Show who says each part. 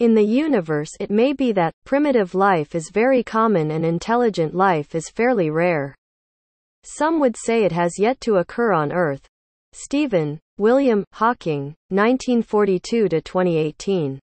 Speaker 1: In the universe it may be that, primitive life is very common and intelligent life is fairly rare. Some would say it has yet to occur on Earth. Stephen, William, Hawking, 1942 to 2018.